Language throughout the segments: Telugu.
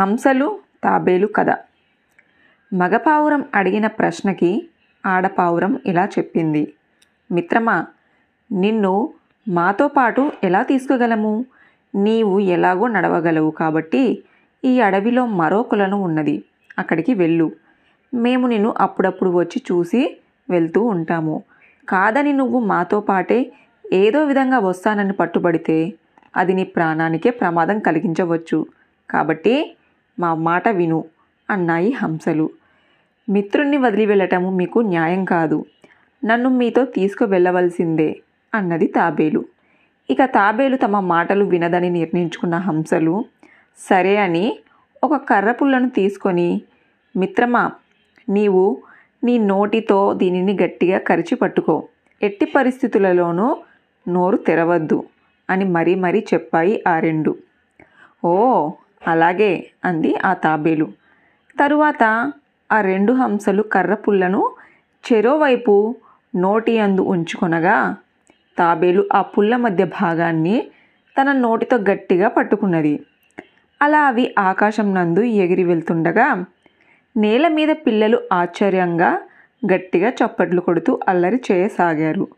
హంసలు తాబేలు కథ. మగపావురం అడిగిన ప్రశ్నకి ఆడపావురం ఇలా చెప్పింది. మిత్రమా నిన్ను మాతో పాటు ఎలా తీసుకోగలము? నీవు ఎలాగో నడవగలవు కాబట్టి ఈ అడవిలో మరో కులను ఉన్నది. అక్కడికి వెళ్ళు. మేము నిన్ను అప్పుడప్పుడు వచ్చి చూసి వెళ్తూ ఉంటాము. కాదని నువ్వు మాతో పాటే ఏదో విధంగా వస్తానని పట్టుబడితే అది నీ ప్రాణానికే ప్రమాదం కలిగించవచ్చు. కాబట్టి మా మాట విను అన్నాయి హంసలు. మిత్రుణ్ణి వదిలి వెళ్ళటము మీకు న్యాయం కాదు. నన్ను మీతో తీసుకువెళ్ళవలసిందే అన్నది తాబేలు. ఇక తాబేలు తమ మాటలు వినదని నిర్ణయించుకున్న హంసలు సరే అని ఒక కర్రపుల్లను తీసుకొని మిత్రమా నీవు నీ నోటితో దీనిని గట్టిగా కరిచి పట్టుకో. ఎట్టి పరిస్థితులలోనూ నోరు తెరవద్దు అని మరీ మరీ చెప్పాయి ఆ రెండు. ఓ అలాగే అంది ఆ తాబేలు. తరువాత ఆ రెండు హంసలు కర్ర పుల్లను చెరోవైపు నోటి అందు ఉంచుకొనగా తాబేలు ఆ పుల్ల మధ్య భాగాన్ని తన నోటితో గట్టిగా పట్టుకున్నది. అలా అవి ఆకాశం నందు ఎగిరి వెళ్తుండగా నేల మీద పిల్లలు ఆశ్చర్యంగా గట్టిగా చప్పట్లు కొడుతూ అల్లరి చేయసాగారు.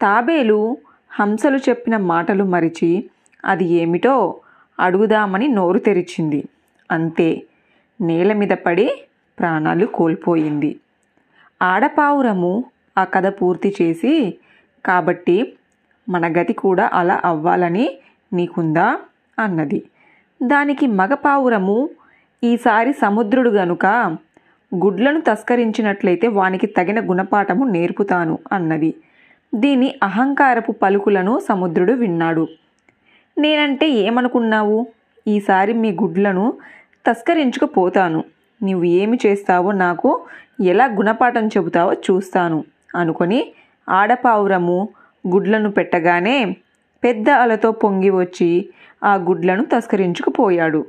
తాబేలు హంసలు చెప్పిన మాటలు మరిచి అది ఏమిటో అడుగుదామని నోరు తెరిచింది. అంతే. నేల మీద పడి ప్రాణాలు కోల్పోయింది. ఆడపావురము ఆ కథ పూర్తి చేసి కాబట్టి మన గతి కూడా అలా అవ్వాలని నీకుందా? అన్నది. దానికి మగపావురము ఈసారి సముద్రుడు గనుక గుడ్లను తస్కరించినట్లయితే వానికి తగిన గుణపాఠము నేర్పుతాను అన్నది. దీని అహంకారపు పలుకులను సముద్రుడు విన్నాడు. నేనంటే ఏమనుకున్నావు? ఈసారి మీ గుడ్లను తస్కరించుకుపోతాను. నువ్వు ఏమి చేస్తావో నాకు ఎలా గుణపాఠం చెబుతావో చూస్తాను అనుకొని ఆడపావురము గుడ్లను పెట్టగానే పెద్ద అలతో పొంగి వచ్చి ఆ గుడ్లను తస్కరించుకుపోయాడు.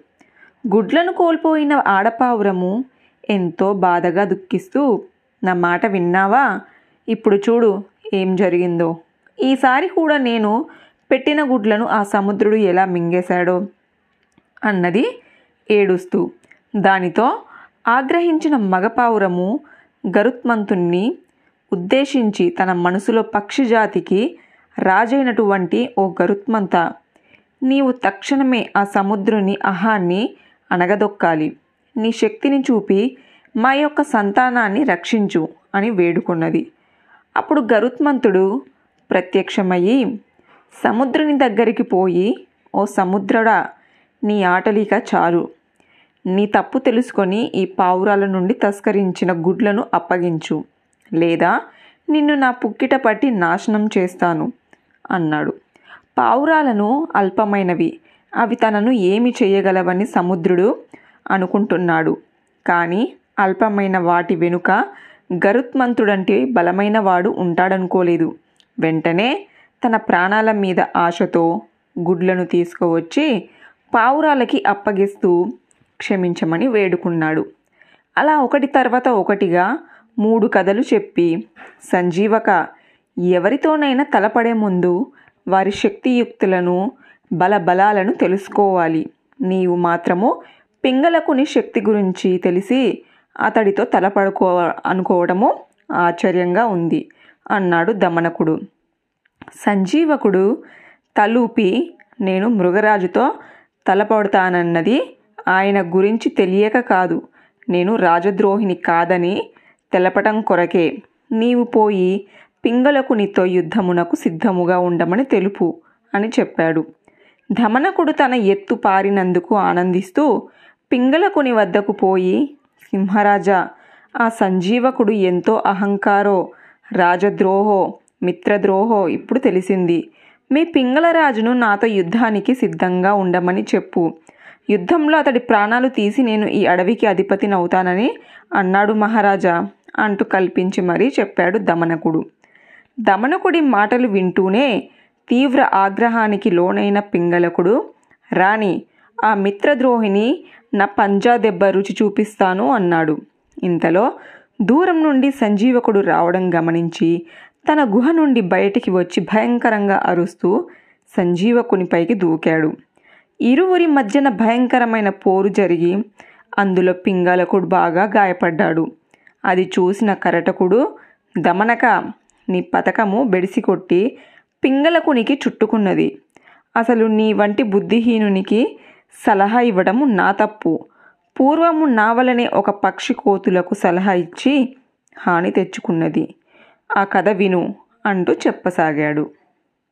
గుడ్లను కోల్పోయిన ఆడపావురము ఎంతో బాధగా దుఃఖిస్తూ నా మాట విన్నావా? ఇప్పుడు చూడు ఏం జరిగిందో. ఈసారి కూడా నేను పెట్టిన గుడ్లను ఆ సముద్రుడు ఎలా మింగేశాడో అన్నది ఏడుస్తూ దానితో ఆగ్రహించిన మగపావురము గరుత్మంతుణ్ణి ఉద్దేశించి తన మనసులో పక్షిజాతికి రాజైనటువంటి ఓ గరుత్మంత నీవు తక్షణమే ఆ సముద్రుని అహాన్ని అణగదొక్కాలి. నీ శక్తిని చూపి మా యొక్క సంతానాన్ని రక్షించు అని వేడుకున్నది. అప్పుడు గరుత్మంతుడు ప్రత్యక్షమయ్యి సముద్రుని దగ్గరికి పోయి ఓ సముద్రుడా నీ ఆటలీక చాలు. నీ తప్పు తెలుసుకొని ఈ పావురాల నుండి తస్కరించిన గుడ్లను అప్పగించు. లేదా నిన్ను నా పుక్కిట పట్టి నాశనం చేస్తాను అన్నాడు. పావురాలను అల్పమైనవి అవి తనను ఏమి చేయగలవని సముద్రుడు అనుకుంటున్నాడు. కానీ అల్పమైన వాటి వెనుక గరుత్మంతుడంటే బలమైన వాడు ఉంటాడనుకోలేదు. వెంటనే తన ప్రాణాల మీద ఆశతో గుడ్లను తీసుకువచ్చి పావురాలకి అప్పగిస్తూ క్షమించమని వేడుకున్నాడు. అలా ఒకటి తర్వాత ఒకటిగా మూడు కథలు చెప్పి సంజీవక ఎవరితోనైనా తలపడే ముందు వారి శక్తియుక్తులను బలబలాలను తెలుసుకోవాలి. నీవు మాత్రము పింగళకుని శక్తి గురించి తెలిసి అతడితో తలపడుకో అనుకోవడము ఆశ్చర్యంగా ఉంది అన్నాడు దమనకుడు. సంజీవకుడు తలూపి నేను మృగరాజుతో తలపడతానన్నది ఆయన గురించి తెలియక కాదు. నేను రాజద్రోహిని కాదని తెలపటం కొరకే. నీవు పోయి పింగళకునితో యుద్ధమునకు సిద్ధముగా ఉండమని తెలుపు అని చెప్పాడు. ధమనకుడు తన ఎత్తు పారినందుకు ఆనందిస్తూ పింగళకుని వద్దకు పోయి సింహరాజా ఆ సంజీవకుడు ఎంతో అహంకారో రాజద్రోహో మిత్రద్రోహో ఇప్పుడు తెలిసింది. మీ పింగళరాజును నాతో యుద్ధానికి సిద్ధంగా ఉండమని చెప్పు. యుద్ధంలో అతడి ప్రాణాలు తీసి నేను ఈ అడవికి అధిపతినవుతానని అన్నాడు మహారాజా. అంటూ కల్పించి మరీ చెప్పాడు దమనకుడు. దమనకుడి మాటలు వింటూనే తీవ్ర ఆగ్రహానికి లోనైన పింగళకుడు రాణి ఆ మిత్రద్రోహిని నా పంజా దెబ్బ రుచి చూపిస్తాను అన్నాడు. ఇంతలో దూరం నుండి సంజీవకుడు రావడం గమనించి తన గుహ నుండి బయటికి వచ్చి భయంకరంగా అరుస్తూ సంజీవకునిపైకి దూకాడు. ఇరువురి మధ్యన భయంకరమైన పోరు జరిగి అందులో పింగళకుడు బాగా గాయపడ్డాడు. అది చూసిన కరటకుడు దమనక నీ పథకము బెడిసి కొట్టి పింగళకునికి చుట్టుకున్నది. అసలు నీ వంటి బుద్ధిహీనునికి సలహా ఇవ్వడము నా తప్పు. పూర్వము నావలనే ఒక పక్షి కోతులకు సలహా ఇచ్చి హాని తెచ్చుకున్నది. ఆ కథ విను అంటూ చెప్పసాగాడు.